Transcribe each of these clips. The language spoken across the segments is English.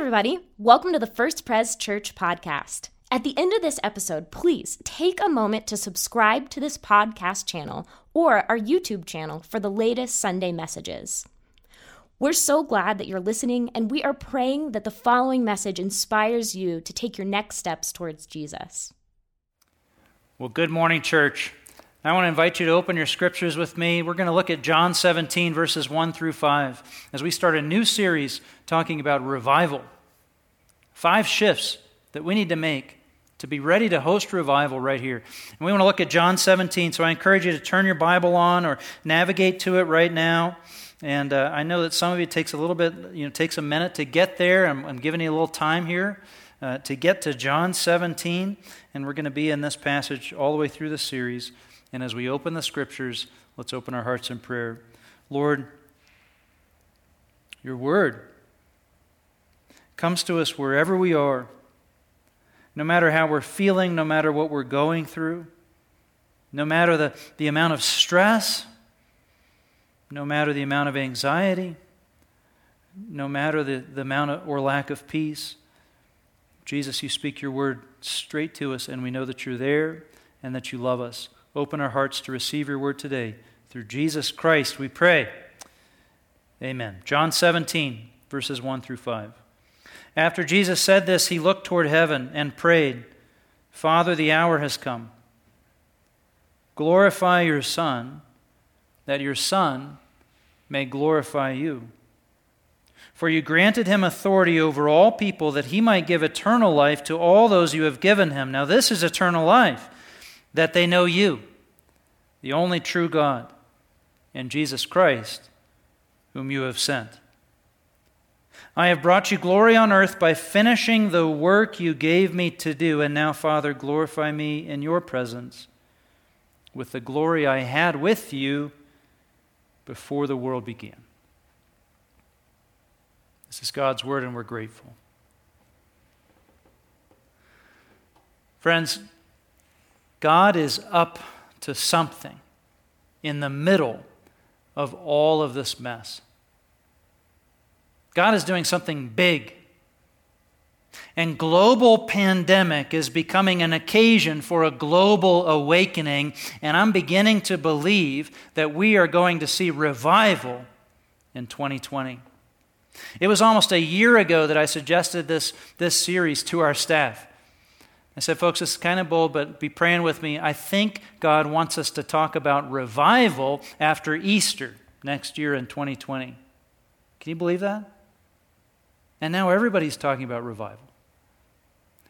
everybody. Welcome to the First Pres Church podcast. At the end of this episode, please take a moment to subscribe to this podcast channel or our YouTube channel for the latest Sunday messages. We're so glad that you're listening, and we are praying that the following message inspires you to take your next steps towards Jesus. Well, good morning, church. I want to invite you to open your scriptures with me. We're going to look at John 17, verses 1 through 5, as we start a new series talking about revival. Five shifts that we need to make to be ready to host revival right here. And we want to look at John 17, so I encourage you to turn your Bible on or navigate to it right now. And uh, I know that some of you takes a little bit, you know, takes a minute to get there. I'm, I'm giving you a little time here uh, to get to John 17, and we're going to be in this passage all the way through the series. And as we open the scriptures, let's open our hearts in prayer. Lord, your word comes to us wherever we are, no matter how we're feeling, no matter what we're going through, no matter the, the amount of stress, no matter the amount of anxiety, no matter the, the amount of, or lack of peace. Jesus, you speak your word straight to us, and we know that you're there and that you love us. Open our hearts to receive your word today. Through Jesus Christ, we pray. Amen. John 17, verses 1 through 5. After Jesus said this, he looked toward heaven and prayed, Father, the hour has come. Glorify your Son, that your Son may glorify you. For you granted him authority over all people that he might give eternal life to all those you have given him. Now, this is eternal life that they know you, the only true God, and Jesus Christ, whom you have sent. I have brought you glory on earth by finishing the work you gave me to do. And now, Father, glorify me in your presence with the glory I had with you before the world began. This is God's word, and we're grateful. Friends, God is up to something in the middle of all of this mess. God is doing something big. And global pandemic is becoming an occasion for a global awakening. And I'm beginning to believe that we are going to see revival in 2020. It was almost a year ago that I suggested this, this series to our staff. I said, folks, is kind of bold, but be praying with me. I think God wants us to talk about revival after Easter next year in 2020. Can you believe that? And now everybody's talking about revival.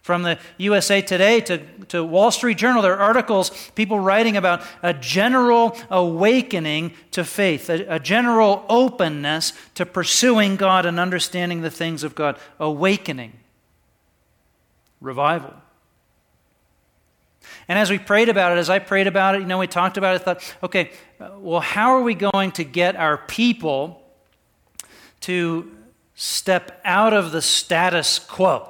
From the USA Today to, to Wall Street Journal, there are articles, people writing about a general awakening to faith, a, a general openness to pursuing God and understanding the things of God. Awakening. Revival. And as we prayed about it, as I prayed about it, you know, we talked about it, thought, okay, uh, well, how are we going to get our people to step out of the status quo?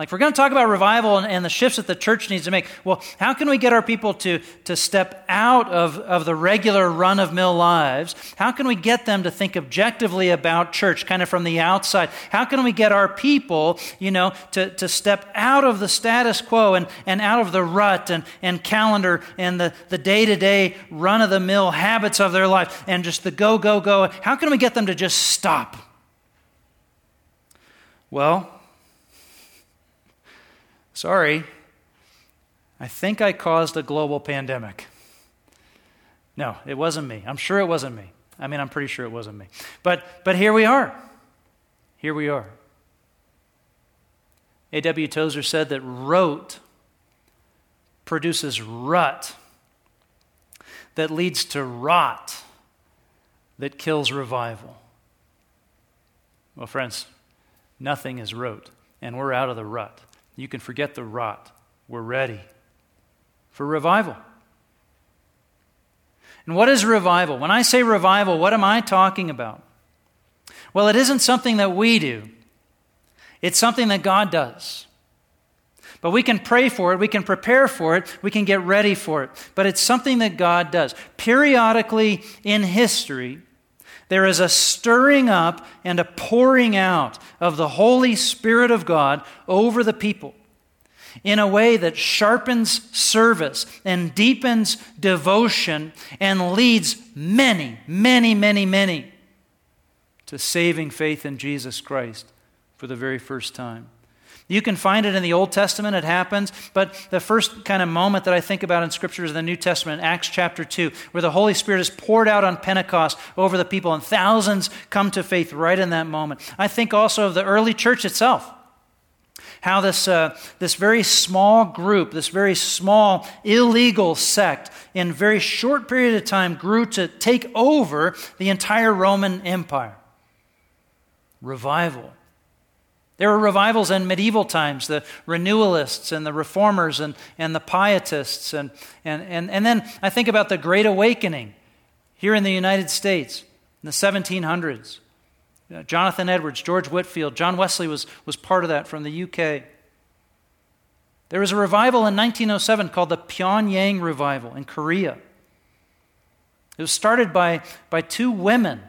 Like, we're going to talk about revival and, and, the shifts that the church needs to make. Well, how can we get our people to, to step out of, of the regular run of mill lives? How can we get them to think objectively about church, kind of from the outside? How can we get our people, you know, to, to step out of the status quo and, and out of the rut and, and calendar and the, the day-to-day run of the mill habits of their life and just the go, go, go? How can we get them to just stop? Well, Sorry, I think I caused a global pandemic. No, it wasn't me. I'm sure it wasn't me. I mean, I'm pretty sure it wasn't me. But, but here we are. Here we are. A.W. Tozer said that rote produces rut that leads to rot that kills revival. Well, friends, nothing is rote, and we're out of the rut. You can forget the rot. We're ready for revival. And what is revival? When I say revival, what am I talking about? Well, it isn't something that we do, it's something that God does. But we can pray for it, we can prepare for it, we can get ready for it. But it's something that God does. Periodically in history, There is a stirring up and a pouring out of the Holy Spirit of God over the people in a way that sharpens service and deepens devotion and leads many, many, many, many to saving faith in Jesus Christ for the very first time. You can find it in the Old Testament, it happens, but the first kind of moment that I think about in Scripture is the New Testament, Acts chapter 2, where the Holy Spirit is poured out on Pentecost over the people, and thousands come to faith right in that moment. I think also of the early church itself. How this, uh, this very small group, this very small illegal sect, in very short period of time grew to take over the entire Roman Empire. Revival there were revivals in medieval times, the renewalists and the reformers and, and the pietists. And, and, and, and then I think about the Great Awakening here in the United States in the 1700s. Uh, Jonathan Edwards, George Whitefield, John Wesley was, was part of that from the UK. There was a revival in 1907 called the Pyongyang Revival in Korea. It was started by, by two women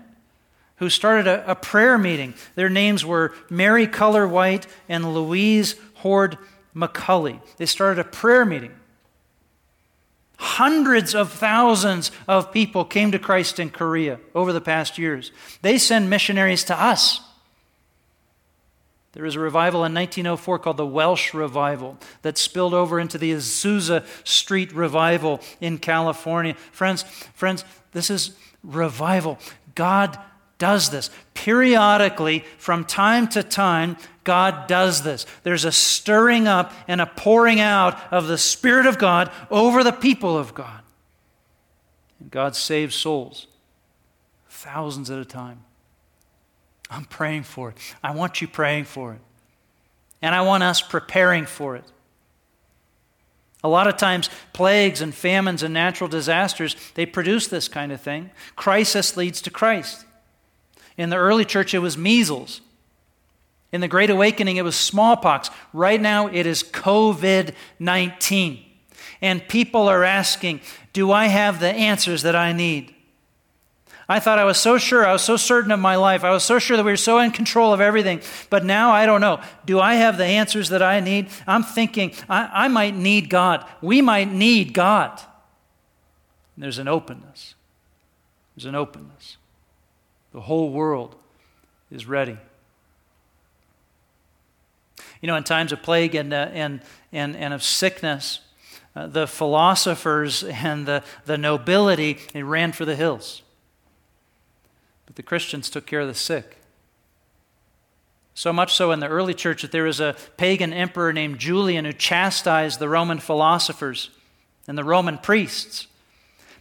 who started a, a prayer meeting. Their names were Mary Culler White and Louise Hord McCully. They started a prayer meeting. Hundreds of thousands of people came to Christ in Korea over the past years. They send missionaries to us. There was a revival in 1904 called the Welsh Revival that spilled over into the Azusa Street Revival in California. Friends, friends, this is revival. God does this. Periodically, from time to time, God does this. There's a stirring up and a pouring out of the Spirit of God over the people of God. And God saves souls, thousands at a time. I'm praying for it. I want you praying for it. And I want us preparing for it. A lot of times, plagues and famines and natural disasters, they produce this kind of thing. Crisis leads to Christ. In the early church, it was measles. In the Great Awakening, it was smallpox. Right now, it is COVID 19. And people are asking, Do I have the answers that I need? I thought I was so sure, I was so certain of my life, I was so sure that we were so in control of everything. But now I don't know. Do I have the answers that I need? I'm thinking I, I might need God. We might need God. And there's an openness. There's an openness. The whole world is ready. You know, in times of plague and, uh, and, and, and of sickness, uh, the philosophers and the, the nobility they ran for the hills. But the Christians took care of the sick. So much so in the early church that there was a pagan emperor named Julian who chastised the Roman philosophers and the Roman priests.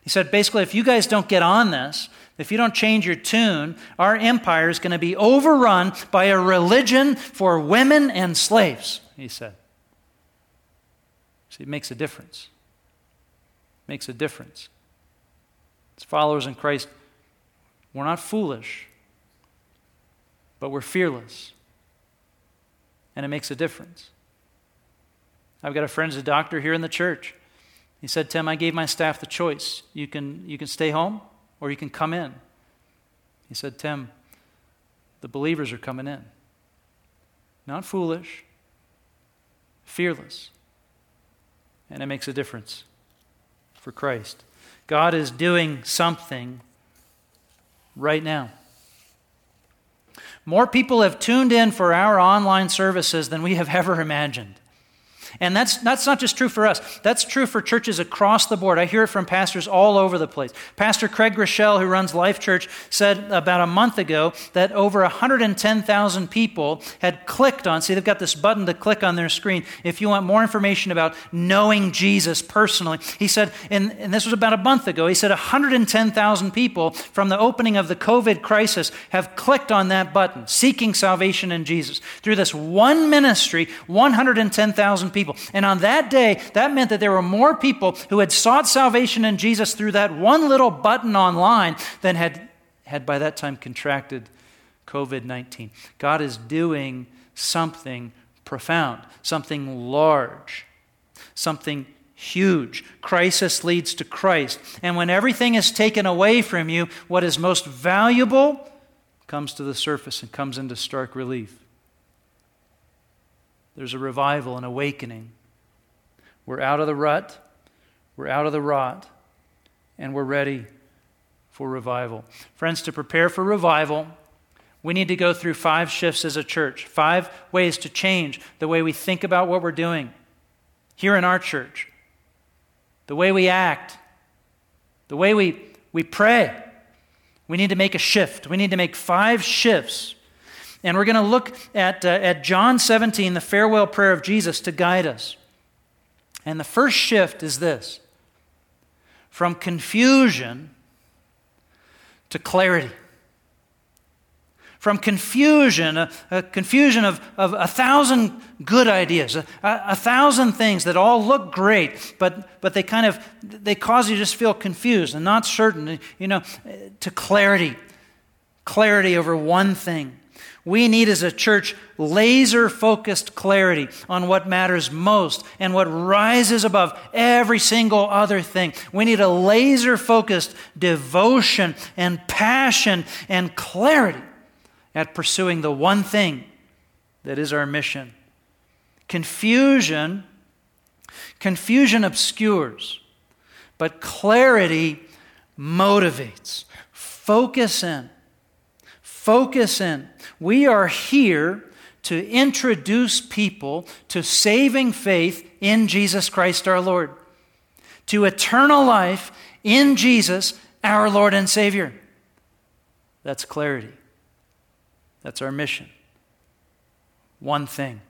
He said, basically, if you guys don't get on this, if you don't change your tune, our empire is going to be overrun by a religion for women and slaves, he said. See, it makes a difference. It makes a difference. As followers in Christ, we're not foolish, but we're fearless. And it makes a difference. I've got a friend who's a doctor here in the church. He said, Tim, I gave my staff the choice. You can, you can stay home or you can come in. He said, Tim, the believers are coming in. Not foolish, fearless. And it makes a difference for Christ. God is doing something right now. More people have tuned in for our online services than we have ever imagined. And that's, that's not just true for us, that's true for churches across the board. I hear it from pastors all over the place. Pastor Craig Groeschel, who runs Life Church, said about a month ago that over 110,000 people had clicked on, see, they've got this button to click on their screen. If you want more information about knowing Jesus personally, he said, and, and this was about a month ago, he said 110,000 people from the opening of the COVID crisis have clicked on that button, seeking salvation in Jesus. Through this one ministry, 110,000 people people. And on that day, that meant that there were more people who had sought salvation in Jesus through that one little button online than had, had by that time contracted COVID 19. God is doing something profound, something large, something Huge. Crisis leads to Christ. And when everything is taken away from you, what is most valuable comes to the surface and comes into stark relief. There's a revival, an awakening. We're out of the rut, we're out of the rot, and we're ready for revival. Friends, to prepare for revival, we need to go through five shifts as a church, five ways to change the way we think about what we're doing here in our church, the way we act, the way we, we pray. We need to make a shift. We need to make five shifts. And we're going to look at, uh, at John 17, the farewell prayer of Jesus, to guide us. And the first shift is this from confusion to clarity from confusion, a, a confusion of, of a thousand good ideas, a, a, thousand things that all look great, but, but they kind of, they cause you to just feel confused and not certain, you know, to clarity, clarity over one thing. We need as a church laser focused clarity on what matters most and what rises above every single other thing. We need a laser focused devotion and passion and clarity at pursuing the one thing that is our mission. Confusion, confusion obscures, but clarity motivates. Focus in. Focus in. We are here to introduce people to saving faith in Jesus Christ our Lord, to eternal life in Jesus, our Lord and Savior. That's clarity. That's our mission. One thing.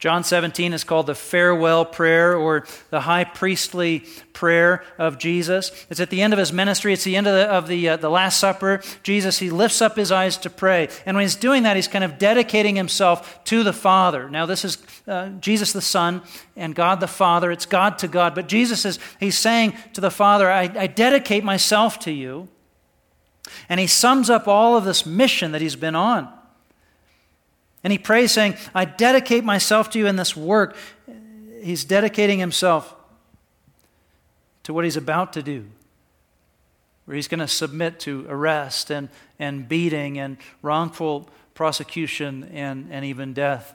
John 17 is called the farewell prayer or the high priestly prayer of Jesus. It's at the end of his ministry, it's the end of the, of the, uh, the Last Supper. Jesus, he lifts up his eyes to pray. And when he's doing that, he's kind of dedicating himself to the Father. Now, this is uh, Jesus the Son and God the Father. It's God to God. But Jesus is, he's saying to the Father, I, I dedicate myself to you. And he sums up all of this mission that he's been on. And he prays, saying, I dedicate myself to you in this work. He's dedicating himself to what he's about to do, where he's going to submit to arrest and, and beating and wrongful prosecution and, and even death,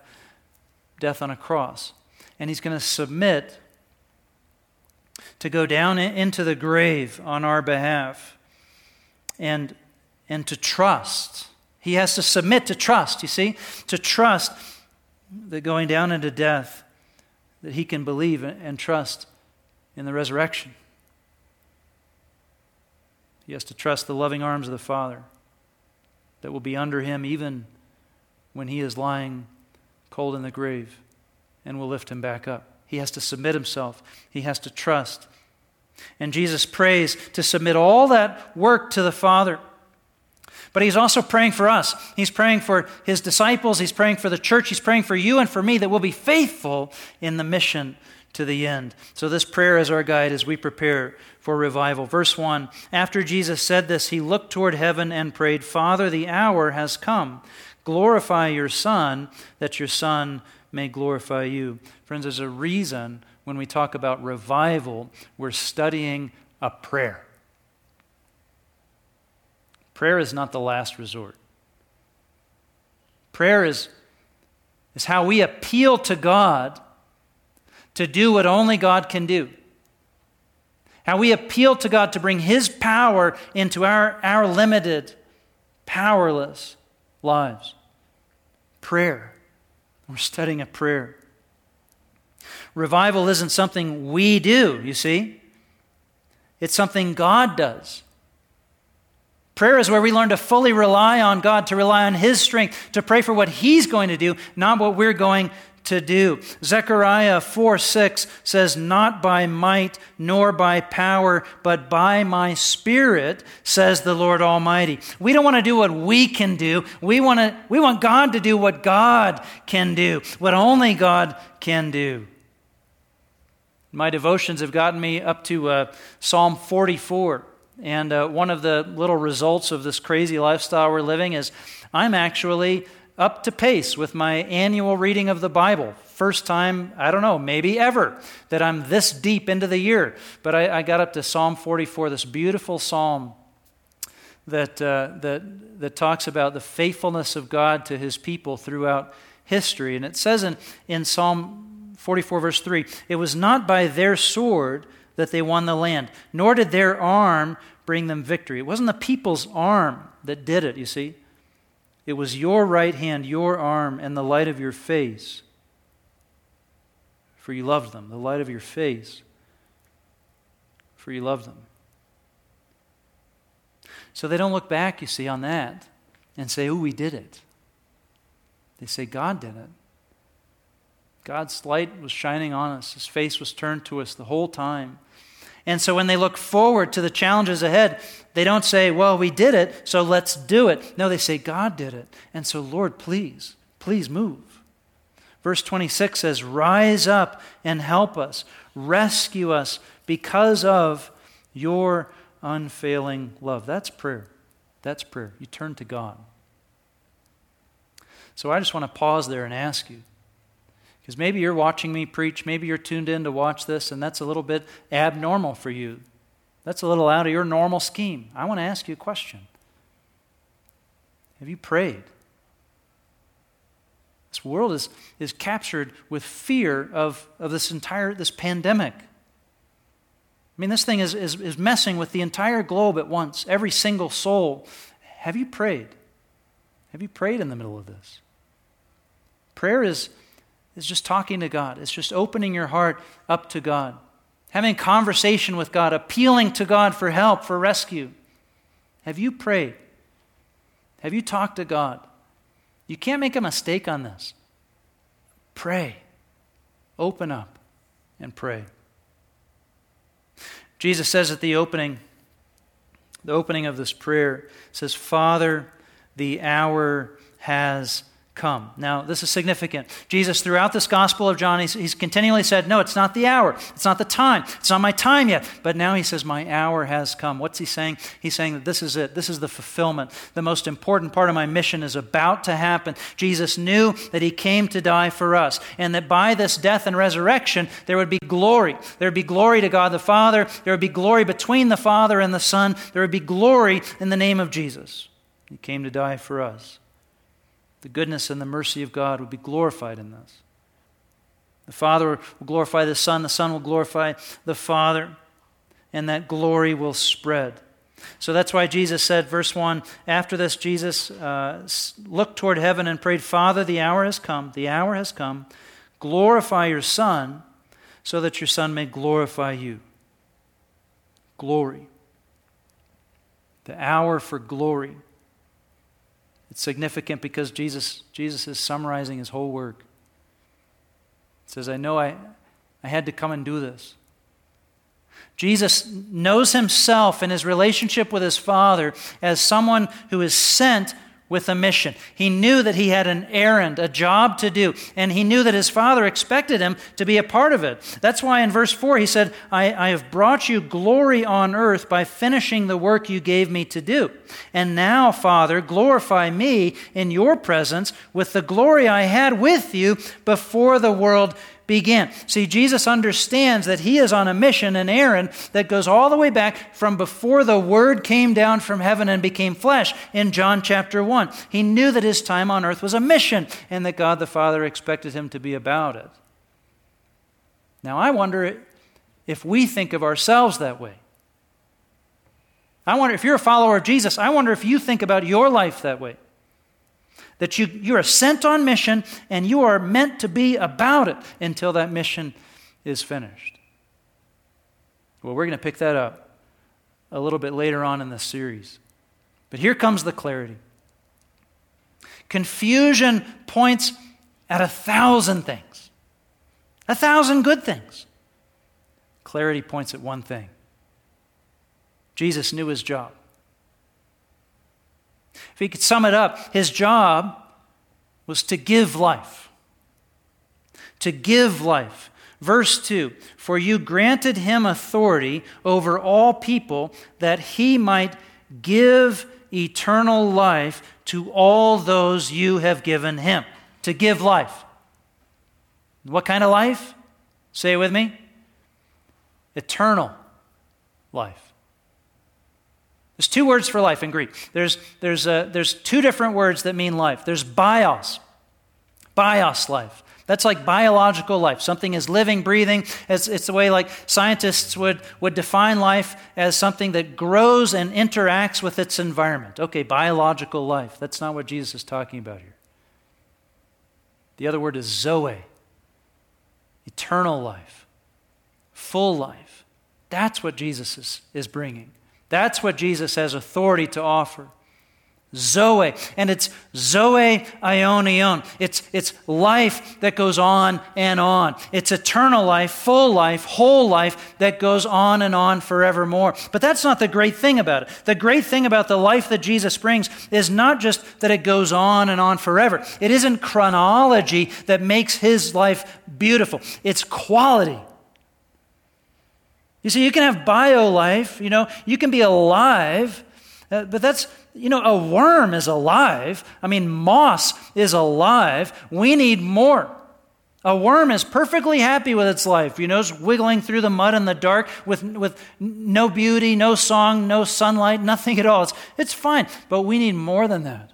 death on a cross. And he's going to submit to go down into the grave on our behalf and, and to trust he has to submit to trust, you see, to trust that going down into death, that he can believe and trust in the resurrection. He has to trust the loving arms of the Father that will be under him even when he is lying cold in the grave and will lift him back up. He has to submit himself, he has to trust. And Jesus prays to submit all that work to the Father. But he's also praying for us. He's praying for his disciples. He's praying for the church. He's praying for you and for me that we'll be faithful in the mission to the end. So, this prayer is our guide as we prepare for revival. Verse 1 After Jesus said this, he looked toward heaven and prayed, Father, the hour has come. Glorify your Son, that your Son may glorify you. Friends, there's a reason when we talk about revival, we're studying a prayer. Prayer is not the last resort. Prayer is, is how we appeal to God to do what only God can do. How we appeal to God to bring His power into our, our limited, powerless lives. Prayer. We're studying a prayer. Revival isn't something we do, you see. It's something God does. Prayer is where we learn to fully rely on God, to rely on His strength, to pray for what He's going to do, not what we're going to do. Zechariah 4 6 says, Not by might nor by power, but by my spirit, says the Lord Almighty. We don't want to do what we can do. We want, to, we want God to do what God can do, what only God can do. My devotions have gotten me up to uh, Psalm 44. And uh, one of the little results of this crazy lifestyle we're living is I'm actually up to pace with my annual reading of the Bible. First time, I don't know, maybe ever, that I'm this deep into the year. But I, I got up to Psalm 44, this beautiful psalm that, uh, that, that talks about the faithfulness of God to his people throughout history. And it says in, in Psalm 44, verse 3 It was not by their sword that they won the land, nor did their arm bring them victory. It wasn't the people's arm that did it, you see. It was your right hand, your arm, and the light of your face. For you loved them, the light of your face. For you loved them. So they don't look back, you see, on that and say, oh, we did it. They say, God did it. God's light was shining on us, His face was turned to us the whole time. And so when they look forward to the challenges ahead, they don't say, Well, we did it, so let's do it. No, they say, God did it. And so, Lord, please, please move. Verse 26 says, Rise up and help us, rescue us because of your unfailing love. That's prayer. That's prayer. You turn to God. So I just want to pause there and ask you because maybe you're watching me preach, maybe you're tuned in to watch this, and that's a little bit abnormal for you. That's a little out of your normal scheme. I want to ask you a question Have you prayed? This world is, is captured with fear of, of this entire this pandemic. I mean, this thing is, is, is messing with the entire globe at once, every single soul. Have you prayed? Have you prayed in the middle of this? Prayer is is just talking to God. It's just opening your heart up to God, having conversation with God, appealing to God for help, for rescue. Have you prayed? Have you talked to God? You can't make a mistake on this. Pray. Open up and pray. Jesus says at the opening, the opening of this prayer, says, Father, the hour has come. Now, this is significant. Jesus, throughout this Gospel of John, he's, he's, continually said, No, it's not the hour. It's not the time. It's not my time yet. But now he says, My hour has come. What's he saying? He's saying that this is it. This is the fulfillment. The most important part of my mission is about to happen. Jesus knew that he came to die for us, and that by this death and resurrection, there would be glory. There would be glory to God the Father. There would be glory between the Father and the Son. There would be glory in the name of Jesus. He came to die for us the goodness and the mercy of God would be glorified in this. The Father will glorify the Son, the Son will glorify the Father, and that glory will spread. So that's why Jesus said, verse 1 After this, Jesus uh, looked toward heaven and prayed, Father, the hour has come, the hour has come. Glorify your Son, so that your Son may glorify you. Glory. The hour for glory. It's significant because Jesus, Jesus is summarizing his whole work. Says, I know I, I had to come and do this. Jesus knows himself and his relationship with his Father as someone who is sent with a mission. He knew that he had an errand, a job to do, and he knew that his father expected him to be a part of it. That's why in verse 4 he said, I, I, have brought you glory on earth by finishing the work you gave me to do. And now, Father, glorify me in your presence with the glory I had with you before the world began. See, Jesus understands that he is on a mission, an errand that goes all the way back from before the Word came down from heaven and became flesh in John chapter 1. He knew that his time on earth was a mission and that God the Father expected him to be about it. Now, I wonder if we think of ourselves that way. I wonder if you're a follower of Jesus, I wonder if you think about your life that way. That you, you are sent on mission and you are meant to be about it until that mission is finished. Well, we're going to pick that up a little bit later on in this series. But here comes the clarity. Confusion points at a thousand things, a thousand good things. Clarity points at one thing Jesus knew his job. If he could sum it up, his job was to give life. To give life. Verse 2 For you granted him authority over all people that he might give eternal life to all those you have given him. To give life. What kind of life? Say it with me. Eternal life. There's two words for life in Greek. There's, there's, uh, there's two different words that mean life. There's bios, bios life. That's like biological life. Something is living, breathing. It's, it's the way like scientists would, would define life as something that grows and interacts with its environment. Okay, biological life. That's not what Jesus is talking about here. The other word is zoe, eternal life, full life. That's what Jesus is, is bringing. That's what Jesus has authority to offer. Zoe. And it's Zoe Aionion. It's, it's life that goes on and on. It's eternal life, full life, whole life that goes on and on forevermore. But that's not the great thing about it. The great thing about the life that Jesus brings is not just that it goes on and on forever. It isn't chronology that makes his life beautiful, it's quality. You see, you can have bio life, you know, you can be alive, uh, but that's, you know, a worm is alive. I mean, moss is alive. We need more. A worm is perfectly happy with its life, you know, it's wiggling through the mud in the dark with, with no beauty, no song, no sunlight, nothing at all. It's, it's fine, but we need more than that.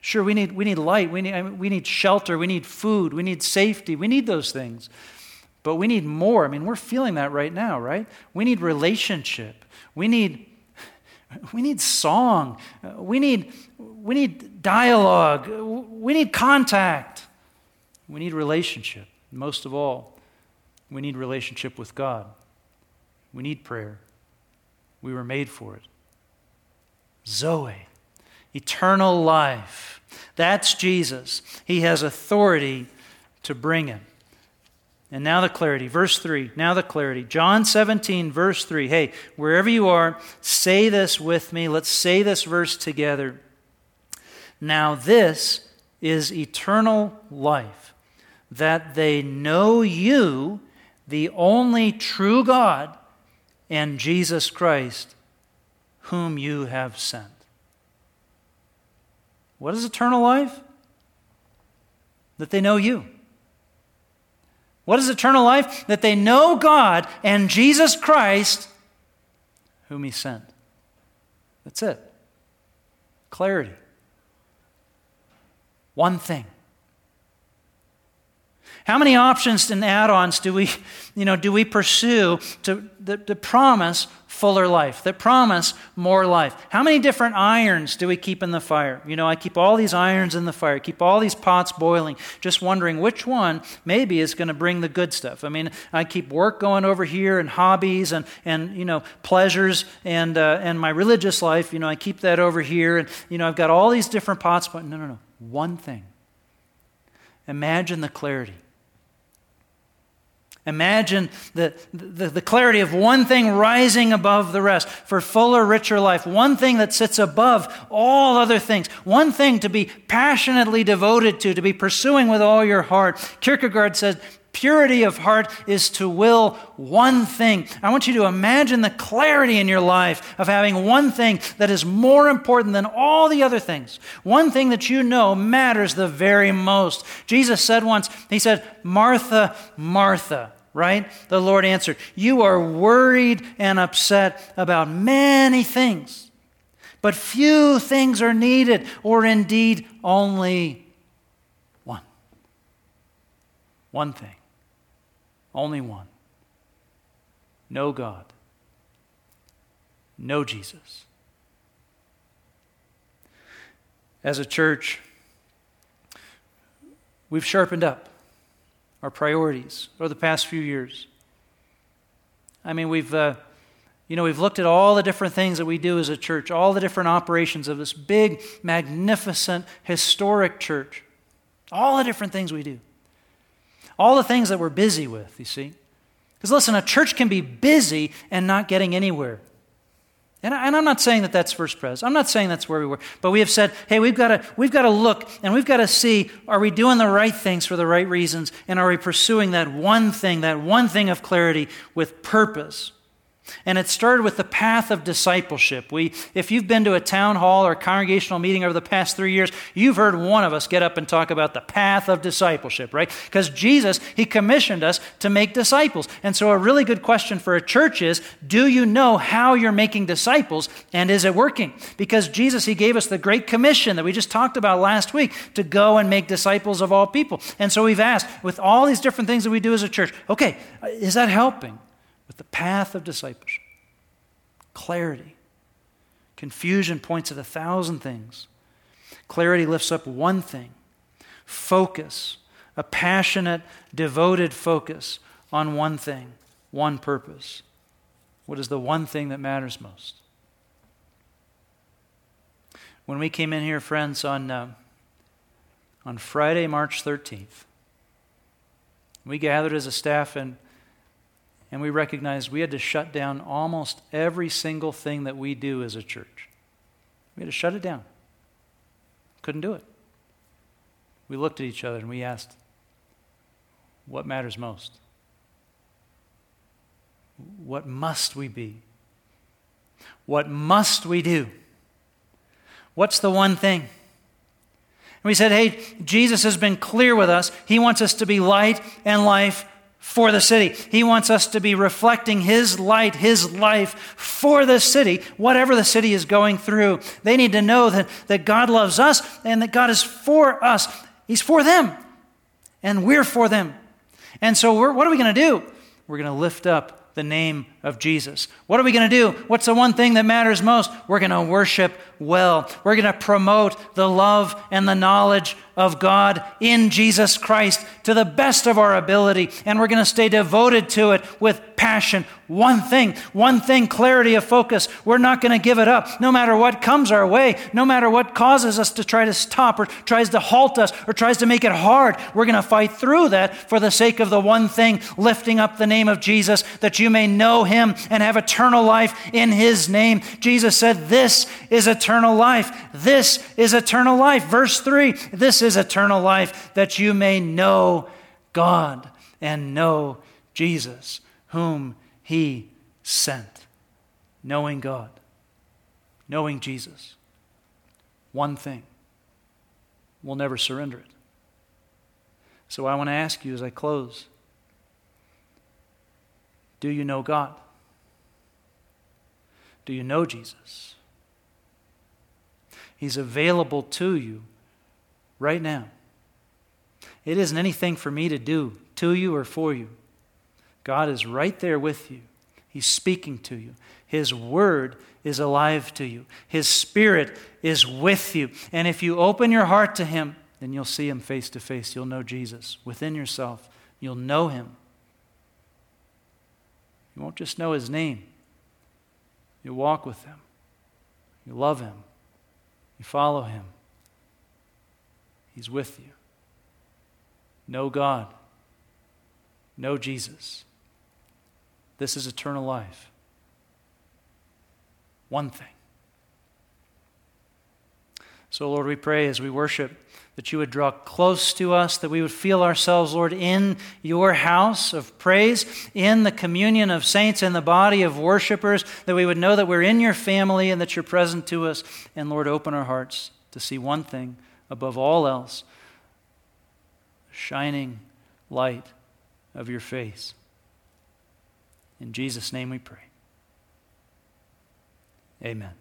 Sure, we need, we need light, we need, we need shelter, we need food, we need safety, we need those things. But we need more. I mean, we're feeling that right now, right? We need relationship. We need we need song. We need we need dialogue. We need contact. We need relationship. Most of all, we need relationship with God. We need prayer. We were made for it. Zoe, eternal life. That's Jesus. He has authority to bring it. And now the clarity. Verse 3. Now the clarity. John 17, verse 3. Hey, wherever you are, say this with me. Let's say this verse together. Now this is eternal life, that they know you, the only true God, and Jesus Christ, whom you have sent. What is eternal life? That they know you. What is eternal life? That they know God and Jesus Christ, whom He sent. That's it. Clarity. One thing. How many options and add-ons do we, you know, do we pursue to, to, to promise fuller life, that promise more life? How many different irons do we keep in the fire? You know, I keep all these irons in the fire, keep all these pots boiling, just wondering which one maybe is going to bring the good stuff. I mean, I keep work going over here and hobbies and, and you know, pleasures and, uh, and my religious life, you know, I keep that over here. And, you know, I've got all these different pots, but no, no, no. One thing. Imagine the clarity Imagine the, the, the, clarity of one thing rising above the rest for fuller, richer life. One thing that sits above all other things. One thing to be passionately devoted to, to be pursuing with all your heart. Kierkegaard said, purity of heart is to will one thing. I want you to imagine the clarity in your life of having one thing that is more important than all the other things. One thing that you know matters the very most. Jesus said once, He said, Martha, Martha right? The Lord answered, You are worried and upset about many things, but few things are needed, or indeed only one. One thing. Only one. No God. No Jesus. As a church, we've sharpened up our priorities over the past few years. I mean, we've, uh, you know, we've looked at all the different things that we do as a church, all the different operations of this big, magnificent, historic church, all the different things we do, all the things that we're busy with, you see. Because listen, a church can be busy and not getting anywhere. And, I, am not saying that that's First Pres. I'm not saying that's where we were. But we have said, hey, we've got to we've got to look and we've got to see are we doing the right things for the right reasons? And are we pursuing that one thing, that one thing of clarity with purpose? And it started with the path of discipleship. We, if you've been to a town hall or a congregational meeting over the past three years, you've heard one of us get up and talk about the path of discipleship, right? Because Jesus, He commissioned us to make disciples. And so, a really good question for a church is do you know how you're making disciples and is it working? Because Jesus, He gave us the Great Commission that we just talked about last week to go and make disciples of all people. And so, we've asked, with all these different things that we do as a church, okay, is that helping? With the path of discipleship. Clarity. Confusion points at a thousand things. Clarity lifts up one thing focus, a passionate, devoted focus on one thing, one purpose. What is the one thing that matters most? When we came in here, friends, on, uh, on Friday, March 13th, we gathered as a staff and and we recognized we had to shut down almost every single thing that we do as a church. We had to shut it down. Couldn't do it. We looked at each other and we asked, What matters most? What must we be? What must we do? What's the one thing? And we said, Hey, Jesus has been clear with us. He wants us to be light and life for the city. He wants us to be reflecting His light, His life for the city, whatever the city is going through. They need to know that, that God loves us and that God is for us. He's for them, and we're for them. And so, what are we going to do? We're going to lift up the name of Jesus. What are we going to do? What's the one thing that matters most? We're going to worship well. We're going to promote the love and the knowledge of God in Jesus Christ to the best of our ability. And we're going to stay devoted to it with passion. One thing, one thing, clarity of focus. We're not going to give it up no matter what comes our way, no matter what causes us to try to stop or tries to halt us or tries to make it hard. We're going to fight through that for the sake of the one thing, lifting up the name of Jesus that you may know him and have eternal life in his name. Jesus said, This is eternal life. This is eternal life. Verse 3 This is eternal life, that you may know God and know Jesus, whom he sent. Knowing God, knowing Jesus. One thing. We'll never surrender it. So I want to ask you as I close do you know God? Do you know Jesus? He's available to you right now. It isn't anything for me to do to you or for you. God is right there with you. He's speaking to you. His word is alive to you. His spirit is with you. And if you open your heart to Him, then you'll see Him face to face. You'll know Jesus within yourself. You'll know Him. You won't just know His name, you'll walk with Him. You love Him. You follow Him. He's with you. Know God. Know Jesus. This is eternal life. One thing. So, Lord, we pray as we worship that you would draw close to us, that we would feel ourselves, Lord, in your house of praise, in the communion of saints, in the body of worshipers, that we would know that we're in your family and that you're present to us. And, Lord, open our hearts to see one thing above all else shining light of your face. In Jesus' name we pray. Amen.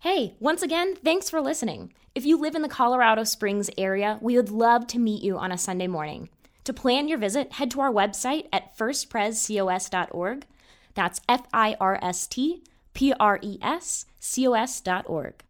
Hey, once again, thanks for listening. If you live in the Colorado Springs area, we would love to meet you on a Sunday morning. To plan your visit, head to our website at firstprescos.org. That's F I R S T P R E S C O S.org.